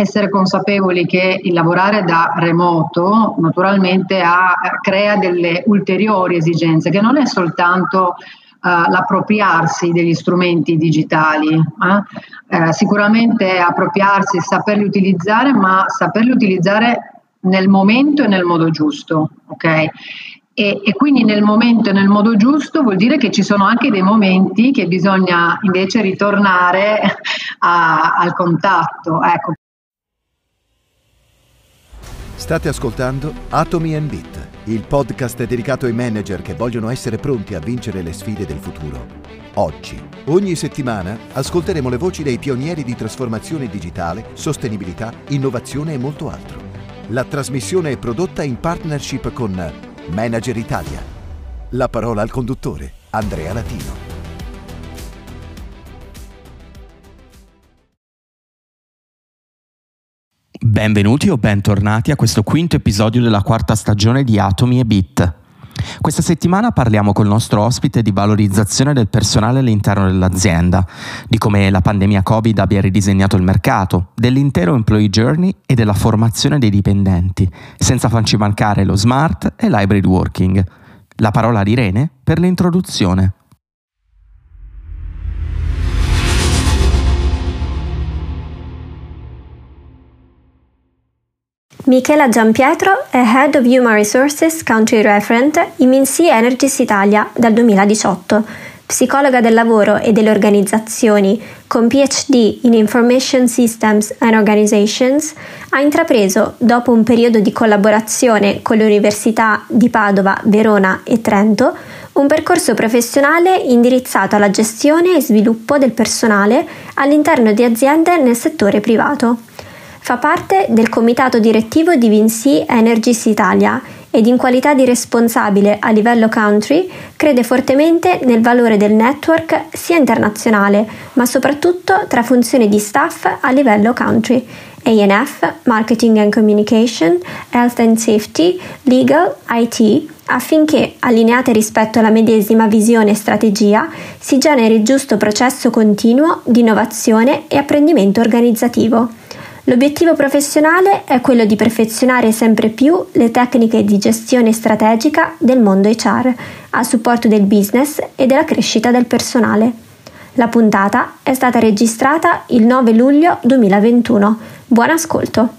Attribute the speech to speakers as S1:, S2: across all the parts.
S1: essere consapevoli che il lavorare da remoto naturalmente ha, crea delle ulteriori esigenze, che non è soltanto Uh, l'appropriarsi degli strumenti digitali, eh? Eh, sicuramente appropriarsi, saperli utilizzare, ma saperli utilizzare nel momento e nel modo giusto, ok? E, e, quindi nel momento e nel modo giusto vuol dire che ci sono anche dei momenti che bisogna invece ritornare a, al contatto. Ecco.
S2: State ascoltando Atomi and Bit, il podcast dedicato ai manager che vogliono essere pronti a vincere le sfide del futuro. Oggi, ogni settimana, ascolteremo le voci dei pionieri di trasformazione digitale, sostenibilità, innovazione e molto altro. La trasmissione è prodotta in partnership con Manager Italia. La parola al conduttore, Andrea Latino.
S3: Benvenuti o bentornati a questo quinto episodio della quarta stagione di Atomi e Bit. Questa settimana parliamo col nostro ospite di valorizzazione del personale all'interno dell'azienda, di come la pandemia Covid abbia ridisegnato il mercato, dell'intero employee journey e della formazione dei dipendenti, senza farci mancare lo smart e l'hybrid working. La parola di Irene per l'introduzione.
S4: Michela Giampietro è Head of Human Resources Country Referent in Minsi Energies Italia dal 2018, psicologa del lavoro e delle organizzazioni con PhD in Information Systems and Organizations, ha intrapreso, dopo un periodo di collaborazione con le università di Padova, Verona e Trento, un percorso professionale indirizzato alla gestione e sviluppo del personale all'interno di aziende nel settore privato. Fa parte del comitato direttivo di Vinci Energies Italia ed in qualità di responsabile a livello country crede fortemente nel valore del network sia internazionale, ma soprattutto tra funzioni di staff a livello country. ANF, Marketing and Communication, Health and Safety, Legal, IT, affinché, allineate rispetto alla medesima visione e strategia, si generi il giusto processo continuo di innovazione e apprendimento organizzativo. L'obiettivo professionale è quello di perfezionare sempre più le tecniche di gestione strategica del mondo HR a supporto del business e della crescita del personale. La puntata è stata registrata il 9 luglio 2021. Buon ascolto!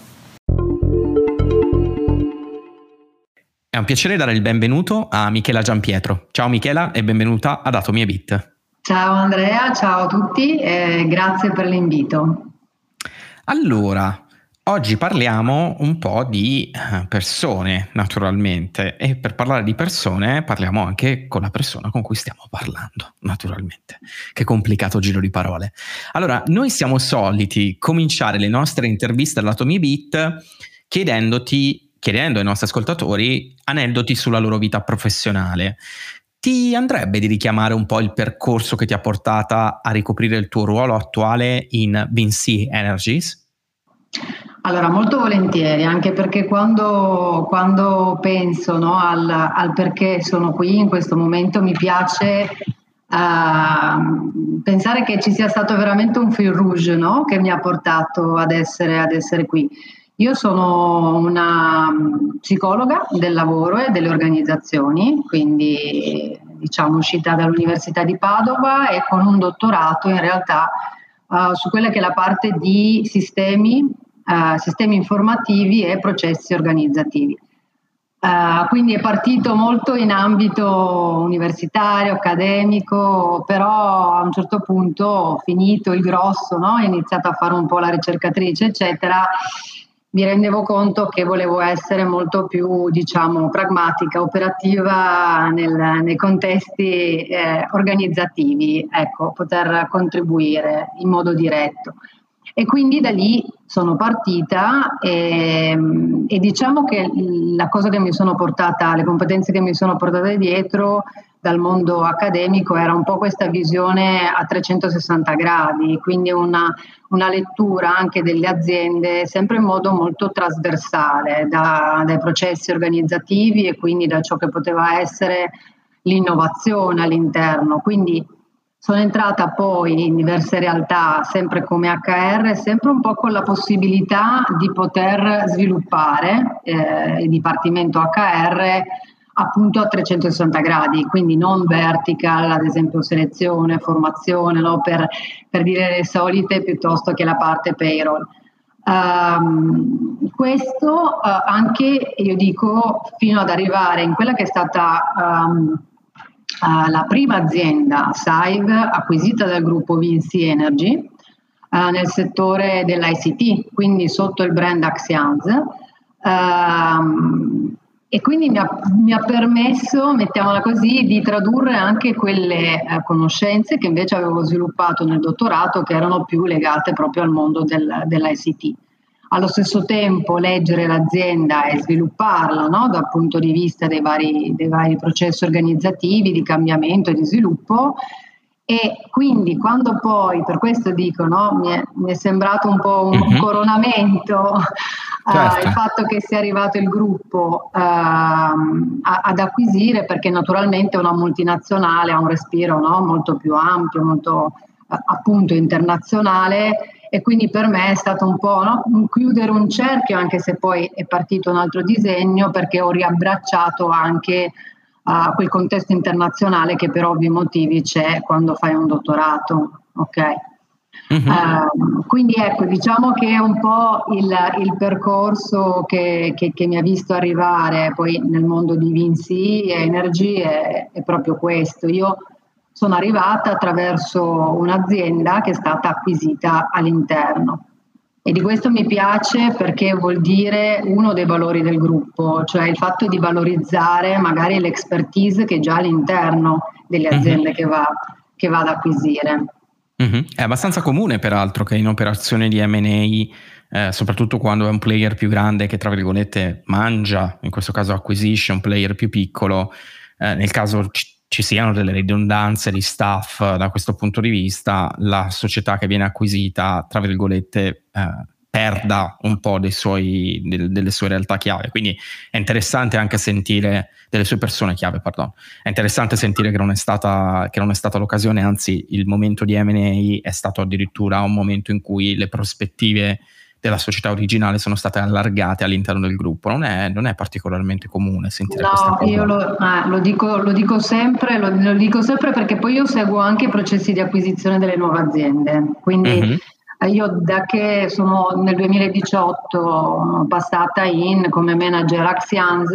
S3: È un piacere dare il benvenuto a Michela Giampietro. Ciao Michela e benvenuta ad Atomi e Bit.
S1: Ciao Andrea, ciao a tutti e grazie per l'invito.
S3: Allora, oggi parliamo un po' di eh, persone, naturalmente, e per parlare di persone parliamo anche con la persona con cui stiamo parlando, naturalmente. Che complicato giro di parole. Allora, noi siamo soliti cominciare le nostre interviste all'Atomy Beat chiedendoti, chiedendo ai nostri ascoltatori aneddoti sulla loro vita professionale. Ti andrebbe di richiamare un po' il percorso che ti ha portata a ricoprire il tuo ruolo attuale in Vinci Energies?
S1: Allora, molto volentieri, anche perché quando, quando penso no, al, al, perché sono qui in questo momento mi piace uh, pensare che ci sia stato veramente un fil rouge no, che mi ha portato ad essere, ad essere qui. Io sono una psicologa del lavoro e delle organizzazioni, quindi diciamo uscita dall'Università di Padova e con un dottorato in realtà uh, su quella che è la parte di sistemi, uh, sistemi informativi e processi organizzativi. Uh, quindi è partito molto in ambito universitario, accademico, però a un certo punto ho finito il grosso, no? ho iniziato a fare un po' la ricercatrice, eccetera, mi rendevo conto che volevo essere molto più, diciamo, pragmatica, operativa nel, nei contesti eh, organizzativi, ecco, poter contribuire in modo diretto. E quindi da lì sono partita e, e diciamo che la cosa che mi sono portata, le competenze che mi sono portate dietro dal mondo accademico era un po' questa visione a 360 gradi, quindi una, una lettura anche delle aziende sempre in modo molto trasversale, da, dai processi organizzativi e quindi da ciò che poteva essere l'innovazione all'interno. Quindi sono entrata poi in diverse realtà, sempre come HR, sempre un po' con la possibilità di poter sviluppare eh, il dipartimento HR appunto a 360 gradi, quindi non vertical, ad esempio selezione, formazione, no? per, per, dire le solite, piuttosto che la parte payroll. Um, questo uh, anche, io dico, fino ad arrivare in quella che è stata um, uh, la prima azienda SAIV acquisita dal gruppo Vinci Energy uh, nel settore dell'ICT, quindi sotto il brand Axians. Uh, e quindi mi ha, mi ha, permesso, mettiamola così, di tradurre anche quelle eh, conoscenze che invece avevo sviluppato nel dottorato che erano più legate proprio al mondo del, dell'ICT allo stesso tempo leggere l'azienda e svilupparla no? dal punto di vista dei vari, dei vari, processi organizzativi di cambiamento e di sviluppo. E quindi quando poi, per questo dico, no? mi, è, mi, è, sembrato un po' un mm-hmm. coronamento certo. uh, il fatto che sia arrivato il gruppo uh, ad acquisire, perché naturalmente una multinazionale ha un respiro no? molto più ampio, molto uh, appunto internazionale e quindi per me è stato un po' no? chiudere un cerchio, anche se poi è partito un altro disegno, perché ho riabbracciato anche uh, quel contesto internazionale che per ovvi motivi c'è quando fai un dottorato. Ok. Mm-hmm. Uh, quindi ecco, diciamo che è un po' il, il percorso che, che, che, mi ha visto arrivare poi nel mondo di Vinci e Energy è, è proprio questo. Io sono arrivata attraverso un'azienda che è stata acquisita all'interno. E di questo mi piace perché vuol dire uno dei valori del gruppo, cioè il fatto di valorizzare magari l'expertise che è già all'interno delle mhm. aziende mm-hmm. che, va, che, va, ad acquisire.
S3: Mm-hmm. È abbastanza comune peraltro che in operazioni di MA, eh, soprattutto quando è un player più grande che tra virgolette mangia, in questo caso acquisisce un player più piccolo, eh, nel caso ci siano delle ridondanze di staff da questo punto di vista, la società che viene acquisita, tra virgolette, eh, perda un po' suoi, del, delle sue realtà chiave. Quindi è interessante anche sentire delle sue persone chiave, pardon. È interessante sentire che non è stata, che non è stata l'occasione, anzi il momento di MA è stato addirittura un momento in cui le prospettive della società originale sono state allargate all'interno del gruppo. Non è, non è particolarmente comune sentire
S1: no,
S3: questa cosa.
S1: io lo, eh, lo, dico, lo, dico sempre, lo, lo, dico sempre perché poi io seguo anche i processi di acquisizione delle nuove aziende. Quindi mm-hmm. Io da che sono nel 2018 passata in come manager Axians,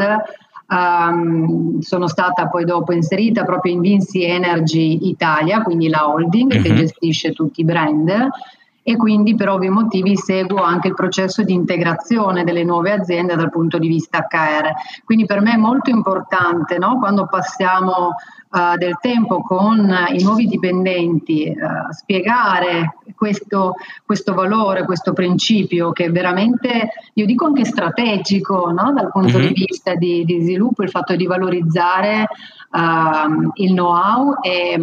S1: Um, sono stata poi dopo inserita proprio in Vinci Energy Italia, quindi la holding mm-hmm. che mhm. gestisce tutti i brand e quindi per ovvi motivi seguo anche il processo di integrazione delle nuove aziende dal punto di vista HR. Quindi per me è molto importante no? quando passiamo uh, del tempo con i nuovi dipendenti uh, spiegare questo, questo, valore, questo principio che è veramente, io dico anche strategico no? dal punto mm-hmm. di vista di, di, sviluppo, il fatto di valorizzare uh, il know-how e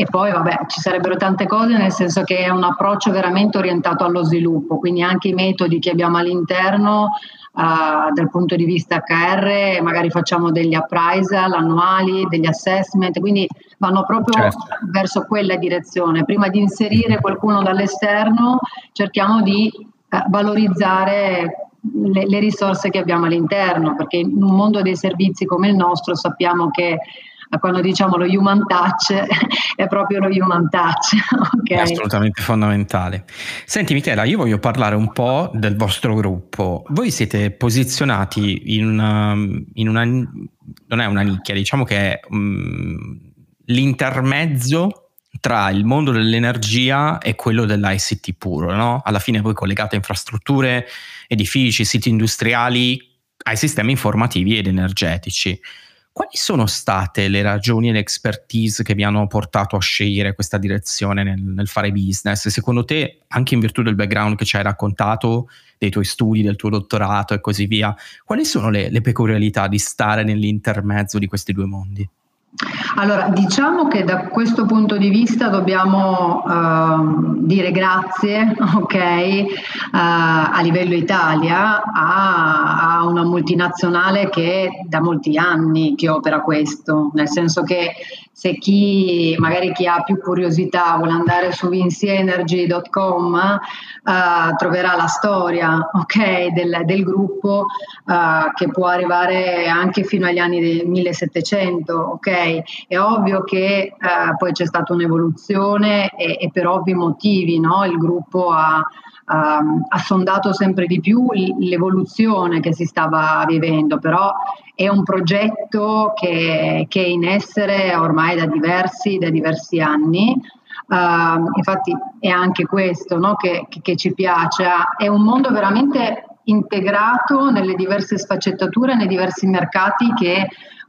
S1: e poi vabbè, ci sarebbero tante cose, nel senso che è un approccio veramente orientato allo sviluppo, quindi anche i metodi che abbiamo all'interno uh, dal punto di vista HR, magari facciamo degli appraisal annuali, degli assessment, quindi vanno proprio certo. verso quella direzione. Prima di inserire qualcuno dall'esterno cerchiamo di uh, valorizzare le, le risorse che abbiamo all'interno, perché in un mondo dei servizi come il nostro sappiamo che quando diciamo lo human touch è proprio lo human touch.
S3: okay? È assolutamente fondamentale. Senti Michela, io voglio parlare un po' del vostro gruppo. Voi siete posizionati in una, in una non è una nicchia, diciamo che è um, l'intermezzo tra il mondo dell'energia e quello dell'ICT puro, no? Alla fine voi collegate infrastrutture, edifici, siti industriali ai sistemi informativi ed energetici. Quali sono state le ragioni e le expertise che vi hanno portato a scegliere questa direzione nel, nel, fare business? Secondo te, anche in virtù del background che ci hai raccontato, dei tuoi studi, del tuo dottorato e così via, quali sono le, le peculiarità di stare nell'intermezzo di questi due mondi?
S1: Allora, diciamo che da questo punto di vista dobbiamo uh, dire grazie okay, uh, a livello Italia a, a, una multinazionale che da molti anni che opera questo, nel senso che se chi magari chi ha più curiosità vuole andare su vincienergy.com uh, troverà la storia okay, del, del, gruppo uh, che può arrivare anche fino agli anni del 1700. Okay? È ovvio che uh, poi c'è stata un'evoluzione e, e per ovvi motivi no? il gruppo ha Uh, ha sondato sempre di più l'evoluzione che si stava vivendo, però è un progetto che, che è in essere ormai da diversi, da diversi anni. Uh, infatti è anche questo no, che, che, che ci piace, è un mondo veramente integrato nelle diverse sfaccettature, nei diversi mercati che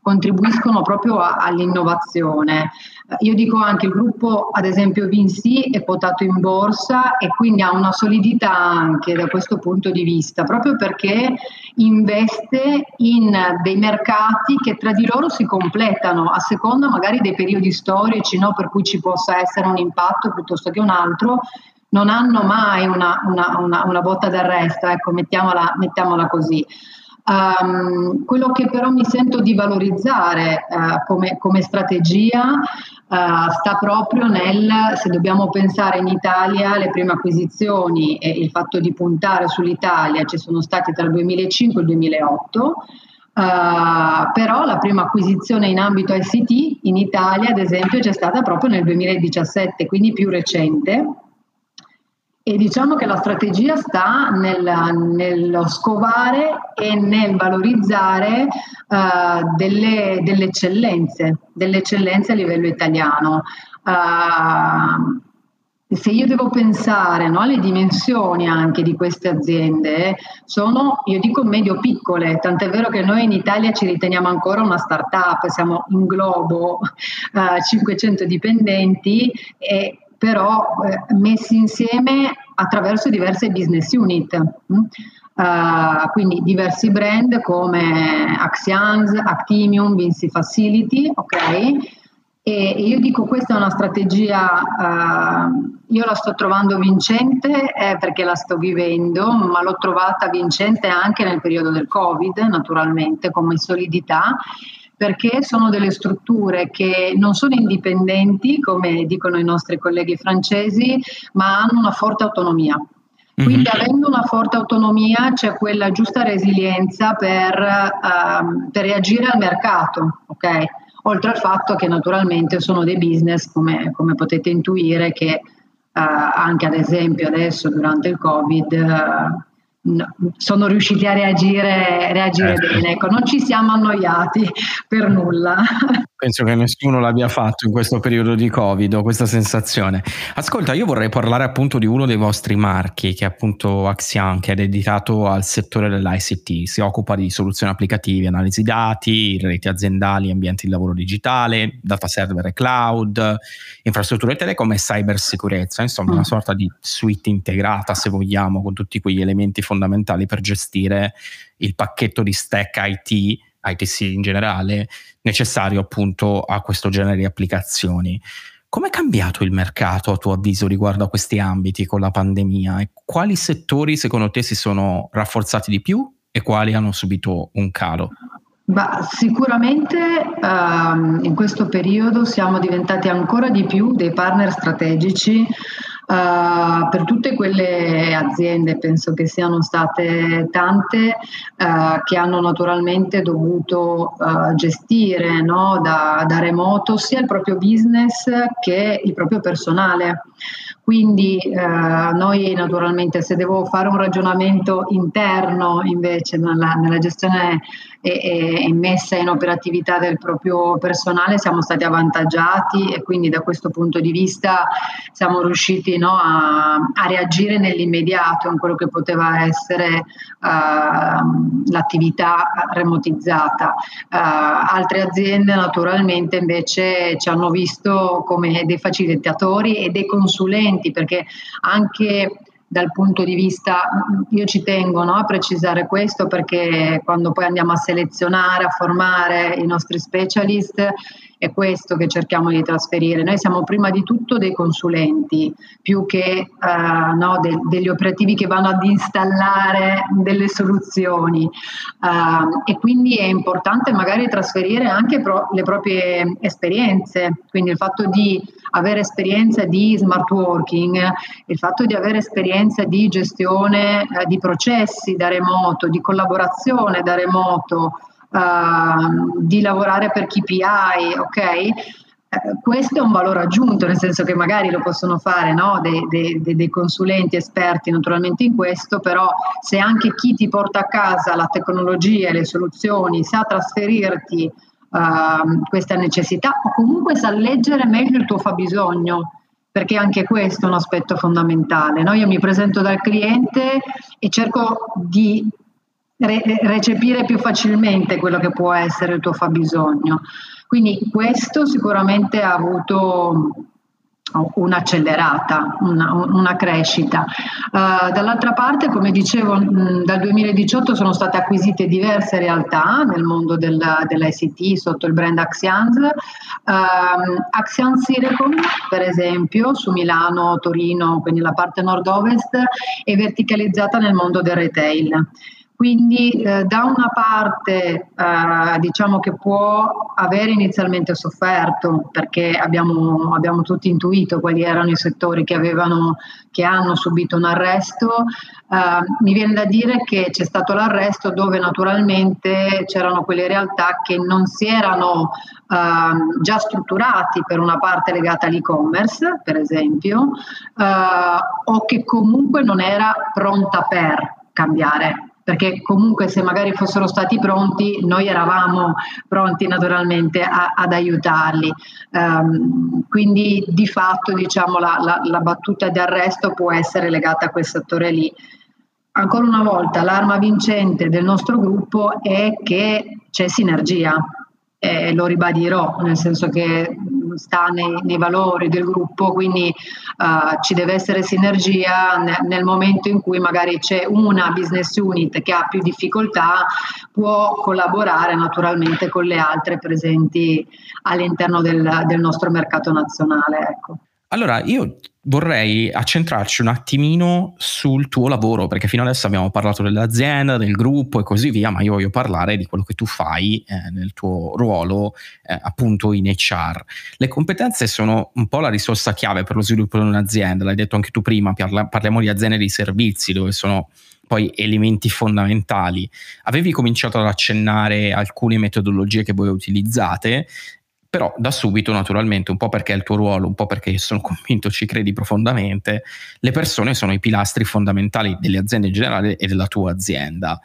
S1: contribuiscono proprio a, all'innovazione. Io dico anche il gruppo, ad esempio Vinci, è quotato in borsa e quindi ha una solidità anche da questo punto di vista, proprio perché investe in dei mercati che tra di loro si completano a seconda magari dei periodi storici no, per cui ci possa essere un impatto piuttosto che un altro, non hanno mai una, una, una, una botta d'arresto, ecco, mettiamola, mettiamola così. Um, quello che però mi sento di valorizzare uh, come, come, strategia uh, sta proprio nel, se dobbiamo pensare in Italia, le prime acquisizioni e il fatto di puntare sull'Italia ci sono stati tra il 2005 e il 2008. Uh, eh, però la prima acquisizione in ambito ICT in Italia, ad esempio, c'è stata proprio nel 2017, quindi più recente, e diciamo che la strategia sta nel, nello scovare e nel valorizzare uh, delle, delle, eccellenze, delle eccellenze a livello italiano. Uh, se io devo pensare no, alle dimensioni anche di queste aziende, sono, io dico medio-piccole, tant'è vero che noi in Italia ci riteniamo ancora una start-up, siamo in globo, uh, 500 dipendenti e però eh, messi insieme attraverso diverse business unit. Uh, quindi diversi brand come Axians, Actimium, Vinci Facility, ok? E, e io dico questa è una strategia, uh, io la sto trovando vincente eh, perché la sto vivendo, ma l'ho trovata vincente anche nel periodo del Covid, naturalmente, come solidità perché sono delle strutture che non sono indipendenti, come dicono i nostri colleghi francesi, ma hanno una forte autonomia. Quindi mm-hmm. avendo una forte autonomia c'è quella giusta resilienza per, uh, per reagire al mercato, ok? Oltre al fatto che naturalmente sono dei business, come, come potete intuire, che uh, anche ad esempio adesso durante il Covid uh, No, sono riusciti a reagire, reagire eh. bene, ecco, non ci siamo annoiati per nulla.
S3: Penso che nessuno l'abbia fatto in questo periodo di Covid, ho questa sensazione. Ascolta, io vorrei parlare appunto di uno dei vostri marchi, che è appunto Axian, che è dedicato al settore dell'ICT, si occupa di soluzioni applicative, analisi dati, reti aziendali, ambienti di lavoro digitale, data server e cloud, infrastrutture telecom e cybersicurezza, insomma mm. una sorta di suite integrata, se vogliamo, con tutti quegli elementi fondamentali per gestire il pacchetto di stack IT ITC in generale, necessario appunto a questo genere di applicazioni. Come è cambiato il mercato a tuo avviso riguardo a questi ambiti con la pandemia e quali settori secondo te si sono rafforzati di più e quali hanno subito un calo?
S1: Bah, sicuramente um, in questo periodo siamo diventati ancora di più dei partner strategici Uh, per tutte quelle aziende, penso che siano state tante, uh, che hanno naturalmente dovuto uh, gestire no, da, da, remoto sia il proprio business che il proprio personale. Quindi noi naturalmente se devo fare un ragionamento interno invece nella, nella gestione e, e messa in operatività del proprio personale siamo stati avvantaggiati e quindi da questo punto di vista siamo riusciti no, a, a, reagire nell'immediato in quello che poteva essere uh, l'attività remotizzata. Uh, altre aziende naturalmente invece ci hanno visto come dei facilitatori e dei consulenti perché anche dal punto di vista, io ci tengo no, a precisare questo perché quando poi andiamo a selezionare, a formare i nostri specialist, è questo che cerchiamo di trasferire. Noi siamo prima di tutto dei consulenti, più che eh, no, de- degli operativi che vanno ad installare delle soluzioni eh, e quindi è importante magari trasferire anche pro- le proprie esperienze, quindi il fatto di avere esperienza di smart working, il fatto di avere esperienza di gestione eh, di processi da remoto, di collaborazione da remoto, uh, di lavorare per KPI, ok? Uh, questo è un valore aggiunto, nel senso che magari lo possono fare no? dei, dei, dei, consulenti esperti naturalmente in questo, però se anche chi ti porta a casa la tecnologia e le soluzioni sa trasferirti uh, questa necessità o comunque sa leggere meglio il tuo fabbisogno, perché anche questo è un aspetto fondamentale. No? Io mi presento dal cliente e cerco di re- recepire più facilmente quello che può essere il tuo fabbisogno. Quindi questo sicuramente ha avuto un'accelerata, una, una crescita. Uh, dall'altra parte, come dicevo, mh, dal 2018 sono state acquisite diverse realtà nel mondo del, dell'ICT sotto il brand Axians. Uh, Axians Silicon, per esempio, su Milano, Torino, quindi la parte nord-ovest, è verticalizzata nel mondo del retail. Quindi eh, da una parte eh, diciamo che può avere inizialmente sofferto perché abbiamo, abbiamo, tutti intuito quali erano i settori che, avevano, che hanno subito un arresto. Eh, mi viene da dire che c'è stato l'arresto dove naturalmente c'erano quelle realtà che non si erano ehm, già strutturati per una parte legata all'e-commerce, per esempio, eh, o che comunque non era pronta per cambiare perché comunque se magari fossero stati pronti, noi eravamo pronti naturalmente a, ad aiutarli. Um, quindi di fatto diciamo, la, la, la battuta di arresto può essere legata a quel settore lì. Ancora una volta, l'arma vincente del nostro gruppo è che c'è sinergia, eh, lo ribadirò, nel senso che sta nei, nei valori del gruppo, quindi uh, ci deve essere sinergia nel, nel momento in cui magari c'è una business unit che ha più difficoltà, può collaborare naturalmente con le altre presenti all'interno del, del nostro mercato nazionale. Ecco.
S3: Allora, io vorrei accentrarci un attimino sul tuo lavoro, perché fino adesso abbiamo parlato dell'azienda, del gruppo e così via, ma io voglio parlare di quello che tu fai eh, nel tuo ruolo eh, appunto in HR. Le competenze sono un po' la risorsa chiave per lo sviluppo di un'azienda, l'hai detto anche tu prima, parla- parliamo di aziende di servizi dove sono poi elementi fondamentali. Avevi cominciato ad accennare alcune metodologie che voi utilizzate, però da subito naturalmente, un po' perché è il tuo ruolo, un po' perché sono convinto ci credi profondamente, le persone sono i pilastri fondamentali delle aziende in generale e della tua azienda.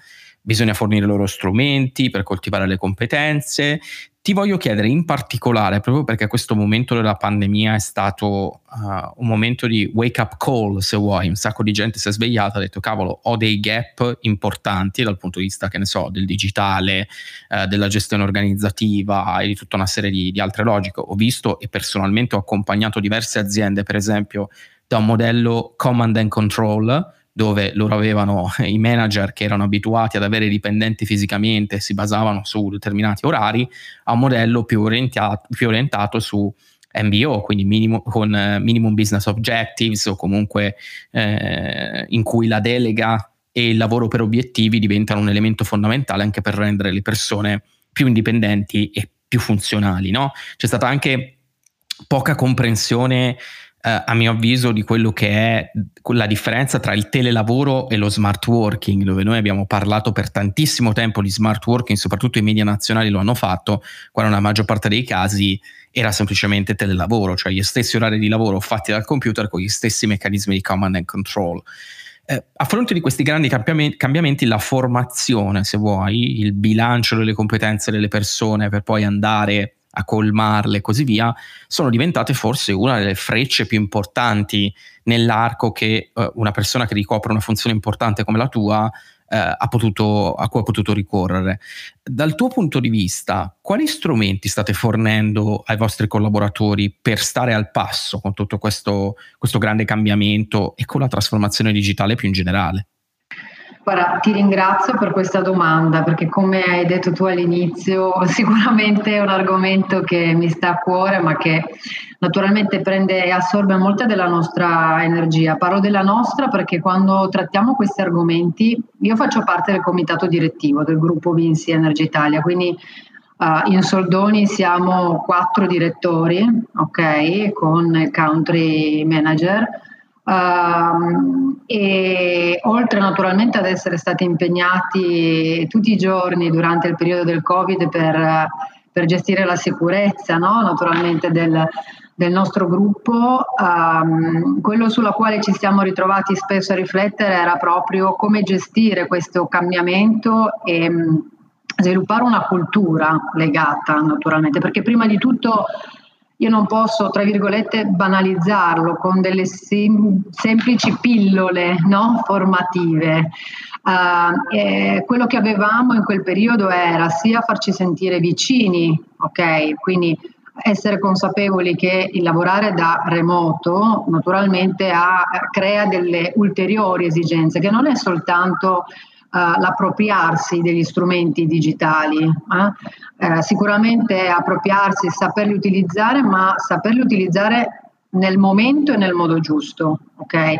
S3: Bisogna fornire loro strumenti per coltivare le competenze, ti voglio chiedere in particolare, proprio perché questo momento della pandemia è stato uh, un momento di wake up call, se vuoi, un sacco di gente si è svegliata ha detto cavolo, ho dei gap importanti dal punto di vista, che ne so, del digitale, uh, della gestione organizzativa e di tutta una serie di, di altre logiche. Ho visto e personalmente ho accompagnato diverse aziende, per esempio, da un modello command and control, dove loro avevano i manager che erano abituati ad avere dipendenti fisicamente e si basavano su determinati orari, a un modello più orientato, più orientato su MBO, quindi minimo, con uh, minimum business objectives o comunque eh, in cui la delega e il lavoro per obiettivi diventano un elemento fondamentale anche per rendere le persone più indipendenti e più funzionali. No? C'è stata anche poca comprensione eh, a mio avviso, di quello che è la differenza tra il telelavoro e lo smart working, dove noi abbiamo parlato per tantissimo tempo di smart working, soprattutto i media nazionali lo hanno fatto, quando nella maggior parte dei casi era semplicemente telelavoro, cioè gli stessi orari di lavoro fatti dal computer con gli stessi meccanismi di command and control. Eh, a fronte di questi grandi cambiamenti, cambiamenti, la formazione, se vuoi, il bilancio delle competenze delle persone per poi andare a colmarle e così via, sono diventate forse una delle frecce più importanti nell'arco che eh, una persona che ricopre una funzione importante come la tua eh, ha potuto, a cui ha potuto ricorrere. Dal tuo punto di vista, quali strumenti state fornendo ai vostri collaboratori per stare al passo con tutto questo, questo grande cambiamento e con la trasformazione digitale più in generale?
S1: Guarda, ti ringrazio per questa domanda perché come hai detto tu all'inizio sicuramente è un argomento che mi sta a cuore ma che naturalmente prende e assorbe molta della nostra energia. Parlo della nostra perché quando trattiamo questi argomenti io faccio parte del comitato direttivo del gruppo Vinci Energy Italia, quindi Uh, in Soldoni siamo quattro direttori, ok, con country manager. Uh, e oltre naturalmente ad essere stati impegnati tutti i giorni durante il periodo del Covid per, per gestire la sicurezza no? naturalmente del, del, nostro gruppo, um, quello sulla quale ci siamo ritrovati spesso a riflettere era proprio come gestire questo cambiamento e sviluppare una cultura legata naturalmente, perché prima di tutto io non posso, tra virgolette, banalizzarlo con delle sem- semplici pillole no? formative. Uh, quello che avevamo in quel periodo era sia farci sentire vicini, ok? Quindi essere consapevoli che il lavorare da remoto naturalmente ha, crea delle ulteriori esigenze, che non è soltanto l'appropriarsi degli strumenti digitali. Eh? Eh, sicuramente appropriarsi, saperli utilizzare, ma saperli utilizzare nel momento e nel modo giusto. Okay?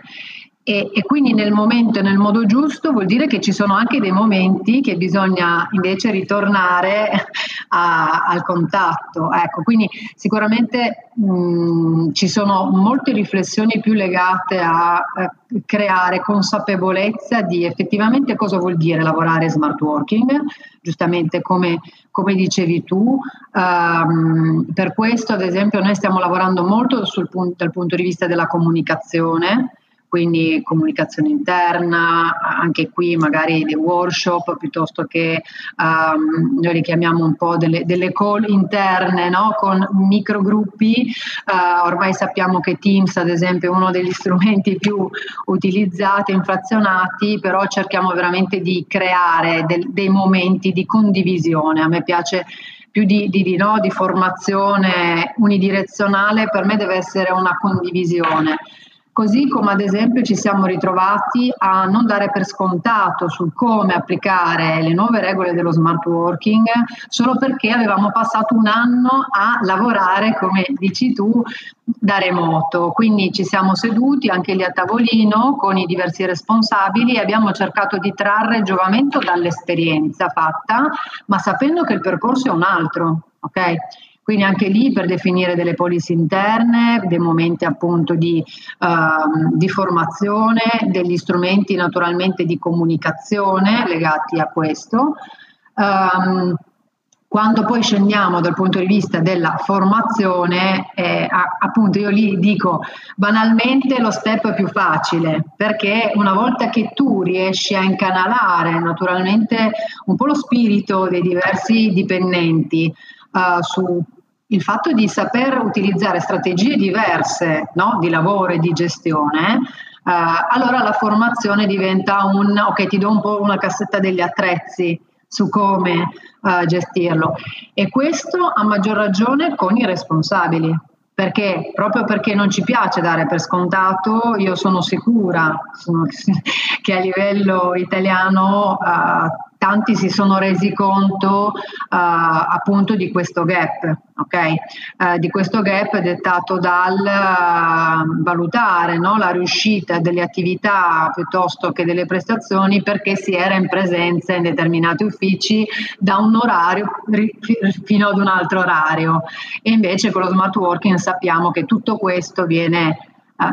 S1: E, e, quindi nel momento e nel modo giusto vuol dire che ci sono anche dei momenti che bisogna invece ritornare a, al contatto. Ecco, quindi sicuramente mh, ci sono molte riflessioni più legate a, a creare consapevolezza di effettivamente cosa vuol dire lavorare smart working, giustamente come, come dicevi tu. Um, per questo, ad esempio, noi stiamo lavorando molto sul, dal punto di vista della comunicazione quindi comunicazione interna, anche qui magari dei workshop piuttosto che um, noi li chiamiamo un po' delle, delle call interne no? con microgruppi. Uh, ormai sappiamo che Teams ad esempio è uno degli strumenti più utilizzati, inflazionati, però cerchiamo veramente di creare del, dei momenti di condivisione. A me piace più di, di, di, no, di formazione unidirezionale, per me deve essere una condivisione. Così come ad esempio ci siamo ritrovati a non dare per scontato su come applicare le nuove regole dello smart working solo perché avevamo passato un anno a lavorare, come dici tu, da remoto. Quindi ci siamo seduti anche lì a tavolino con i diversi responsabili e abbiamo cercato di trarre giovamento dall'esperienza fatta, ma sapendo che il percorso è un altro. Okay? Quindi anche lì per definire delle policy interne, dei momenti appunto di, uh, di formazione, degli strumenti naturalmente di comunicazione legati a questo. Um, quando poi scendiamo dal punto di vista della formazione, eh, appunto io lì dico banalmente lo step è più facile, perché una volta che tu riesci a incanalare naturalmente un po' lo spirito dei diversi dipendenti uh, su il fatto di saper utilizzare strategie diverse no? di lavoro e di gestione, eh, allora la formazione diventa un ok, ti do un po' una cassetta degli attrezzi su come eh, gestirlo. E questo a maggior ragione con i responsabili. Perché proprio perché non ci piace dare per scontato, io sono sicura sono, che a livello italiano uh, tanti si sono resi conto uh, appunto di questo gap, okay? uh, di questo gap dettato dal uh, valutare no? la riuscita delle attività piuttosto che delle prestazioni perché si era in presenza in determinati uffici da un orario fino ad un altro orario e invece con lo smart working sappiamo che tutto questo viene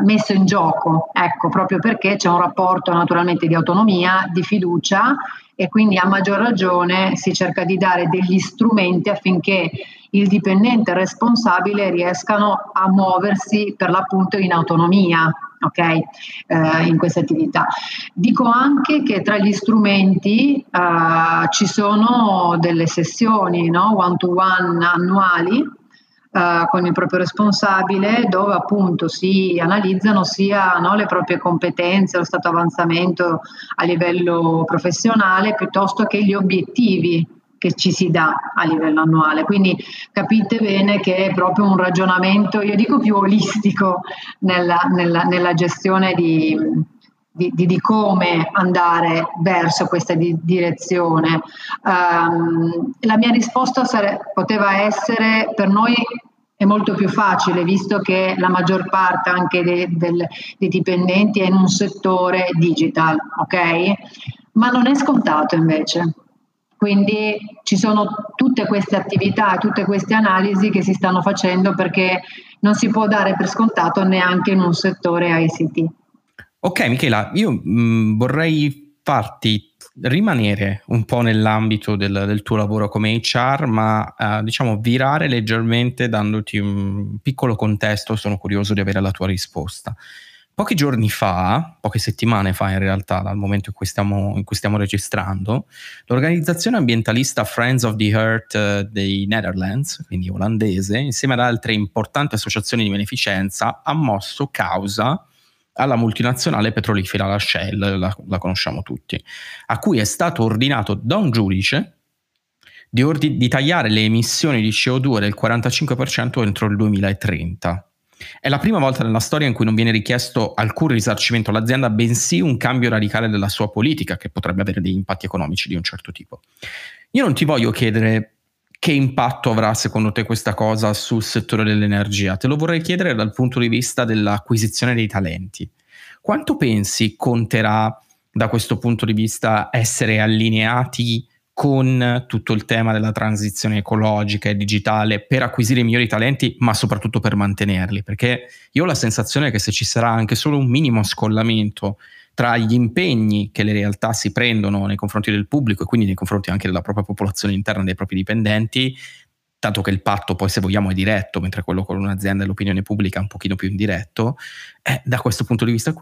S1: messo in gioco, ecco, proprio perché c'è un rapporto naturalmente di autonomia, di fiducia e quindi a maggior ragione si cerca di dare degli strumenti affinché il dipendente responsabile riescano a muoversi per l'appunto in autonomia, ok? Eh, in queste attività. Dico anche che tra gli strumenti eh, ci sono delle sessioni no? one to one annuali uh, con il proprio responsabile dove appunto si analizzano sia no, le proprie competenze, lo stato avanzamento a livello professionale piuttosto che gli obiettivi che ci si dà a livello annuale. Quindi capite bene che è proprio un ragionamento, io dico più olistico nella, nella, nella gestione di, di, di, di, come andare verso questa di, direzione. Um, la mia risposta sare, poteva essere per noi è molto più facile visto che la maggior parte anche de, del, dei dipendenti è in un settore digital, ok? Ma non è scontato invece. Quindi ci sono tutte queste attività, tutte queste analisi che si stanno facendo perché non si può dare per scontato neanche in un settore ICT.
S3: Ok Michela, io mh, mm, vorrei farti rimanere un po' nell'ambito del, del tuo lavoro come HR, ma eh, diciamo virare leggermente dandoti un piccolo contesto, sono curioso di avere la tua risposta. Pochi giorni fa, poche settimane fa in realtà, dal momento in cui stiamo, in cui stiamo registrando, l'organizzazione ambientalista Friends of the Earth uh, dei Netherlands, quindi olandese, insieme ad altre importanti associazioni di beneficenza, ha mosso causa alla multinazionale petrolifera, la Shell, la, la conosciamo tutti, a cui è stato ordinato da un giudice di, ordi- di tagliare le emissioni di CO2 del 45% entro il 2030. È la prima volta nella storia in cui non viene richiesto alcun risarcimento all'azienda, bensì un cambio radicale della sua politica, che potrebbe avere degli impatti economici di un certo tipo. Io non ti voglio chiedere che impatto avrà secondo te questa cosa sul settore dell'energia, te lo vorrei chiedere dal punto di vista dell'acquisizione dei talenti. Quanto pensi conterà da questo punto di vista essere allineati con tutto il tema della transizione ecologica e digitale per acquisire i migliori talenti, ma soprattutto per mantenerli, perché io ho la sensazione che se ci sarà anche solo un minimo scollamento tra gli impegni che le realtà si prendono nei confronti del pubblico e quindi nei confronti anche della propria popolazione interna, dei propri dipendenti, tanto che il patto poi se vogliamo è diretto, mentre quello con un'azienda e l'opinione pubblica è un pochino più indiretto, eh, da questo punto di vista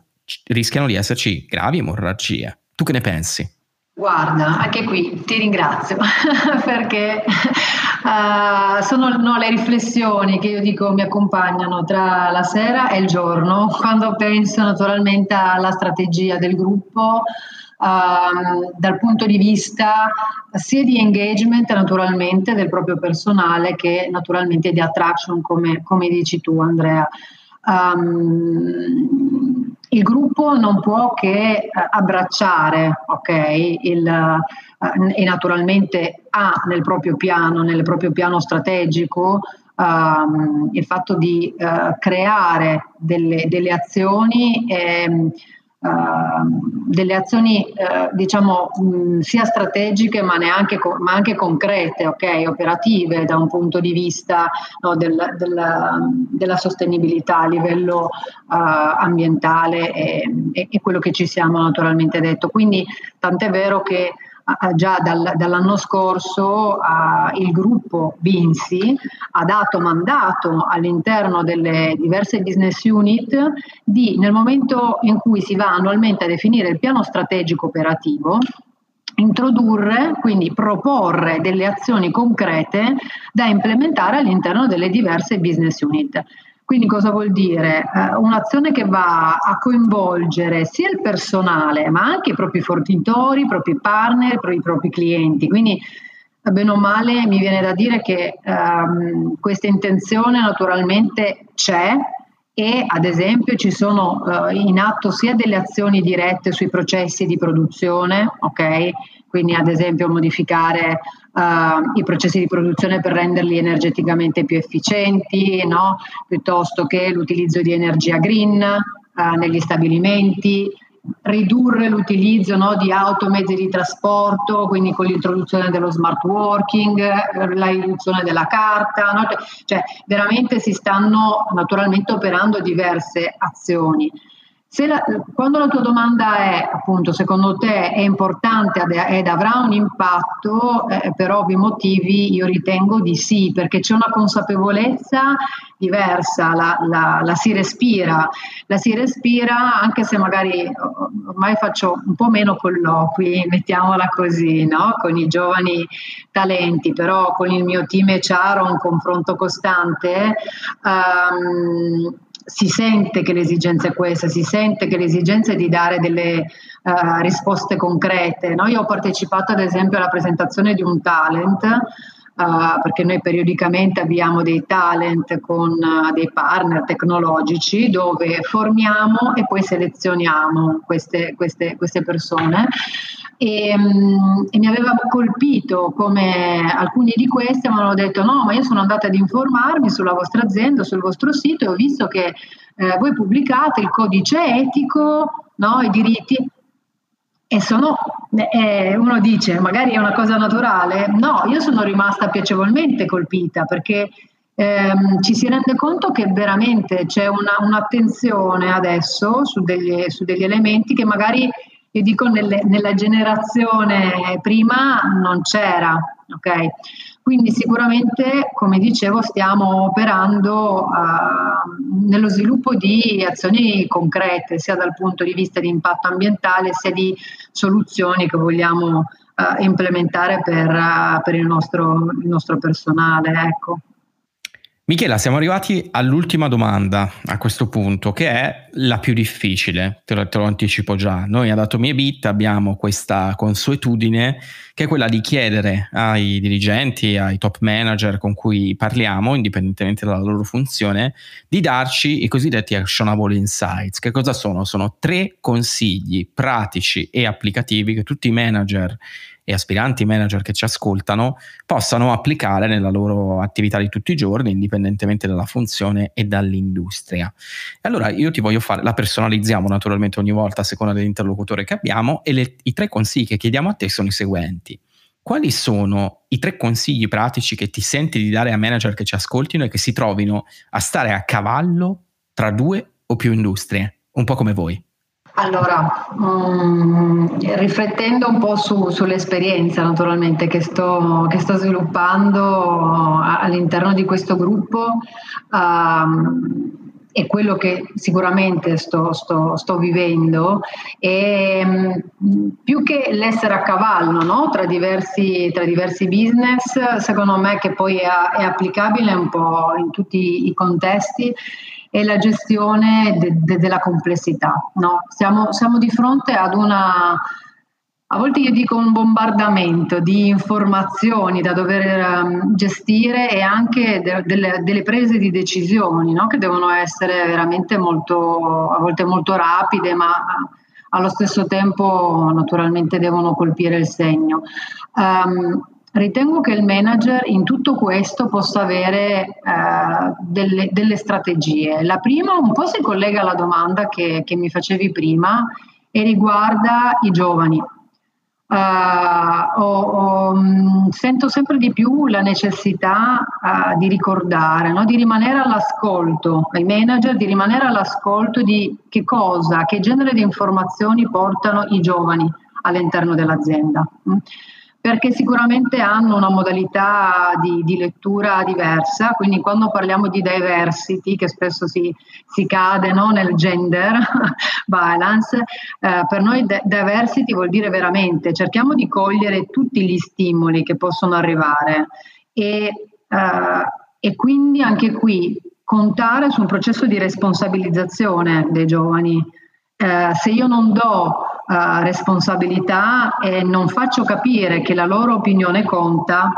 S3: rischiano di esserci gravi emorragie. Tu che ne pensi?
S1: Guarda, anche qui ti ringrazio perché uh, sono no, le riflessioni che io dico mi accompagnano tra la sera e il giorno, quando penso naturalmente alla strategia del gruppo, uh, dal punto di vista sia di engagement naturalmente del proprio personale che naturalmente di attraction come, come dici tu Andrea. Um, il gruppo non può che uh, abbracciare okay, il, uh, e naturalmente ha nel proprio piano, nel proprio piano strategico um, il fatto di uh, creare delle, delle azioni Ehm, delle azioni uh, diciamo mh, sia strategiche ma, neanche co- ma anche concrete, okay, operative da un punto di vista no, del, del, della sostenibilità a livello uh, ambientale e, e, e, quello che ci siamo naturalmente detto. Quindi tant'è vero che già dal, dall'anno scorso uh, il gruppo Vinci ha dato mandato all'interno delle diverse business unit di nel momento in cui si va annualmente a definire il piano strategico operativo introdurre, quindi proporre delle azioni concrete da implementare all'interno delle diverse business unit. Quindi cosa vuol dire? Eh, un'azione che va a coinvolgere sia il personale, ma anche i propri fornitori, i propri partner, i propri clienti. Quindi bene o male mi viene da dire che ehm, questa intenzione naturalmente c'è e ad esempio ci sono eh, in atto sia delle azioni dirette sui processi di produzione, ok? Quindi ad esempio modificare uh, i processi di produzione per renderli energeticamente più efficienti, no? piuttosto che l'utilizzo di energia green uh, negli stabilimenti, ridurre l'utilizzo no, di auto, mezzi di trasporto, quindi con l'introduzione dello smart working, la riduzione della carta, no? cioè veramente si stanno naturalmente operando diverse azioni. La, quando la tua domanda è appunto secondo te è importante ed avrà un impatto eh, per ovvi motivi, io ritengo di sì, perché c'è una consapevolezza diversa, la, la, la, si respira, la si respira anche se magari ormai faccio un po' meno colloqui, mettiamola così, no? con i giovani talenti, però con il mio team HR ho un confronto costante. Um, si sente che l'esigenza è questa, si sente che l'esigenza è di dare delle uh, risposte concrete. No? Io ho partecipato ad esempio alla presentazione di un talent uh, perché noi periodicamente abbiamo dei talent con uh, dei partner tecnologici dove formiamo e poi selezioniamo queste, queste, queste persone. E, um, e, mi aveva colpito come alcuni di questi hanno detto no ma io sono andata ad informarmi sulla vostra azienda, sul vostro sito e ho visto che eh, voi pubblicate il codice etico, no, i diritti e sono, eh, uno dice, magari è una cosa naturale, no, io sono rimasta piacevolmente colpita perché ehm, ci si rende conto che veramente c'è una, un'attenzione adesso su degli, su degli, elementi che magari, io dico, nelle, nella generazione prima non c'era, ok? Quindi sicuramente, come dicevo, stiamo operando uh, nello sviluppo di azioni concrete, sia dal punto di vista di impatto ambientale, sia di soluzioni che vogliamo uh, implementare per, uh, per il, nostro, il, nostro, personale. Ecco.
S3: Michela, siamo arrivati all'ultima domanda a questo punto, che è la più difficile, te lo, te lo anticipo già. Noi ad Atomi Bit abbiamo questa consuetudine che è quella di chiedere ai dirigenti, ai top manager con cui parliamo, indipendentemente dalla loro funzione, di darci i cosiddetti actionable insights. Che cosa sono? Sono tre consigli pratici e applicativi che tutti i manager e aspiranti manager che ci ascoltano possano applicare nella loro attività di tutti i giorni, indipendentemente dalla funzione e dall'industria. Allora io ti voglio fare, la personalizziamo naturalmente ogni volta a seconda dell'interlocutore che abbiamo e le, i tre consigli che chiediamo a te sono i seguenti. Quali sono i tre consigli pratici che ti senti di dare a manager che ci ascoltino e che si trovino a stare a cavallo tra due o più industrie, un po' come voi?
S1: Allora, um, riflettendo un po' su, sull'esperienza naturalmente che sto, che sto, sviluppando all'interno di questo gruppo um, e quello che sicuramente sto, sto, sto vivendo, e, um, più che l'essere a cavallo no? tra, diversi, tra, diversi, business, secondo me che poi è, è applicabile un po' in tutti i contesti, e la gestione de, de, della complessità. No? Siamo, siamo di fronte ad una a volte io dico un bombardamento di informazioni da dover um, gestire e anche de- delle, delle, prese di decisioni no? che devono essere veramente molto, a volte molto rapide, ma allo stesso tempo naturalmente devono colpire il segno. Um, Ritengo che il manager in tutto questo possa avere eh, delle, delle, strategie. La prima un po' si collega alla domanda che, che mi facevi prima e riguarda i giovani. Uh, ho, mm, sento sempre di più la necessità uh, di ricordare, no? di rimanere all'ascolto, ai manager, di rimanere all'ascolto di che cosa, che genere di informazioni portano i giovani all'interno dell'azienda. Mm perché sicuramente hanno una modalità di, di, lettura diversa, quindi quando parliamo di diversity, che spesso si, si cade no, nel gender balance, eh, per noi de- diversity vuol dire veramente cerchiamo di cogliere tutti gli stimoli che possono arrivare e, eh, e quindi anche qui contare su un processo di responsabilizzazione dei giovani. Eh, se io non do uh, responsabilità e non faccio capire che la loro opinione conta,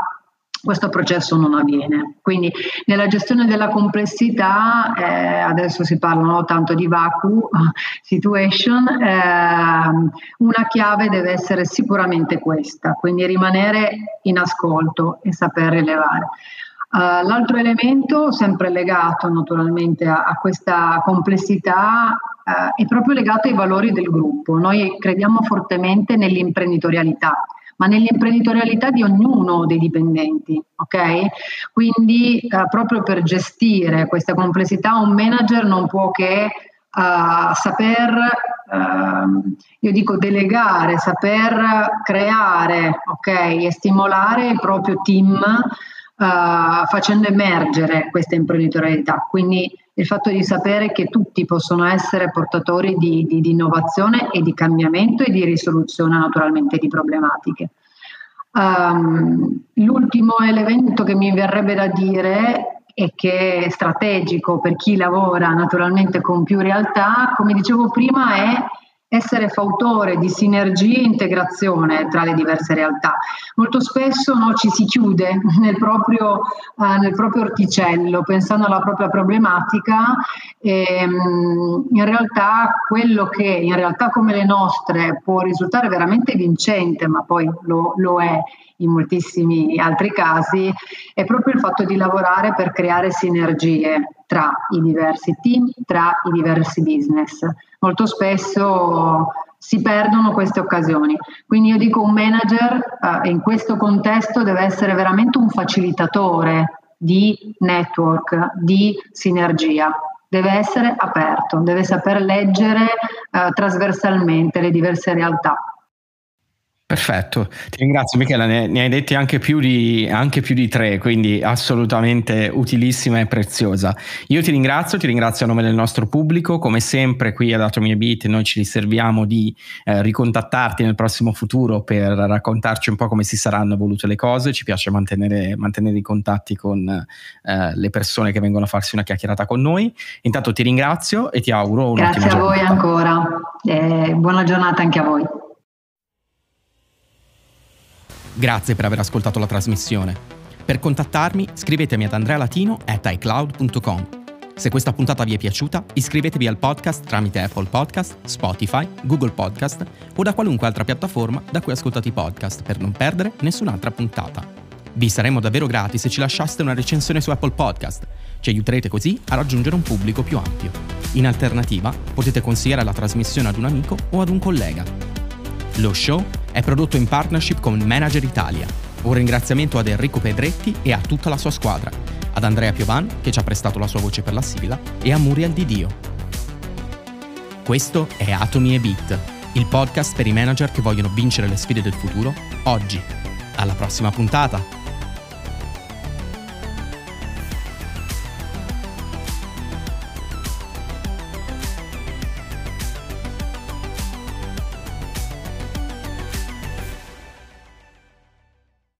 S1: questo processo non avviene. Quindi nella gestione della complessità, eh, adesso si parla no, tanto di vacuum situation, eh, una chiave deve essere sicuramente questa, quindi rimanere in ascolto e saper rilevare. Uh, l'altro elemento, sempre legato naturalmente a, a questa complessità, uh, è proprio legato ai valori del gruppo. Noi crediamo fortemente nell'imprenditorialità, ma nell'imprenditorialità di ognuno dei dipendenti, ok? Quindi uh, proprio per gestire questa complessità un manager non può che saper, ehm, io dico delegare, saper creare, ok? E stimolare il proprio team uh, facendo emergere questa imprenditorialità. Quindi il fatto di sapere che tutti possono essere portatori di, di, di innovazione e di cambiamento e di risoluzione naturalmente di problematiche. Um, l'ultimo elemento che mi verrebbe da dire e che è strategico per chi lavora naturalmente con più realtà, come dicevo prima, è essere fautore di sinergie e integrazione tra le diverse realtà. Molto spesso no, ci si chiude nel proprio, uh, nel proprio, orticello, pensando alla propria problematica e um, in realtà quello che in realtà come le nostre può risultare veramente vincente, ma poi lo, lo è in moltissimi altri casi, è proprio il fatto di lavorare per creare sinergie tra i diversi team, tra i diversi business. Molto spesso si perdono queste occasioni. Quindi io dico un manager eh, in questo contesto deve essere veramente un facilitatore di network, di sinergia. Deve essere aperto, deve saper leggere eh, trasversalmente le diverse realtà.
S3: Perfetto, ti ringrazio Michela, ne, ne hai detti anche più, di, anche più, di, tre, quindi assolutamente utilissima e preziosa. Io ti ringrazio, ti ringrazio a nome del nostro pubblico, come sempre qui ad Atomy Beat noi ci riserviamo di eh, ricontattarti nel prossimo futuro per raccontarci un po' come si saranno evolute le cose, ci piace mantenere, mantenere i contatti con eh, le persone che vengono a farsi una chiacchierata con noi. Intanto ti ringrazio e ti auguro un
S1: Grazie a voi ancora, eh, buona giornata anche a voi.
S3: Grazie per aver ascoltato la trasmissione. Per contattarmi scrivetemi ad andrealatino.icloud.com. Se questa puntata vi è piaciuta, iscrivetevi al podcast tramite Apple Podcast, Spotify, Google Podcast o da qualunque altra piattaforma da cui ascoltate i podcast per non perdere nessun'altra puntata. Vi saremmo davvero grati se ci lasciaste una recensione su Apple Podcast. Ci aiuterete così a raggiungere un pubblico più ampio. In alternativa, potete consigliare la trasmissione ad un amico o ad un collega. Lo show è prodotto in partnership con Manager Italia. Un ringraziamento ad Enrico Pedretti e a tutta la sua squadra, ad Andrea Piovan che ci ha prestato la sua voce per la sigla e a Muriel Di Dio. Questo è Atomi e Beat, il podcast per i manager che vogliono vincere le sfide del futuro oggi. Alla prossima puntata!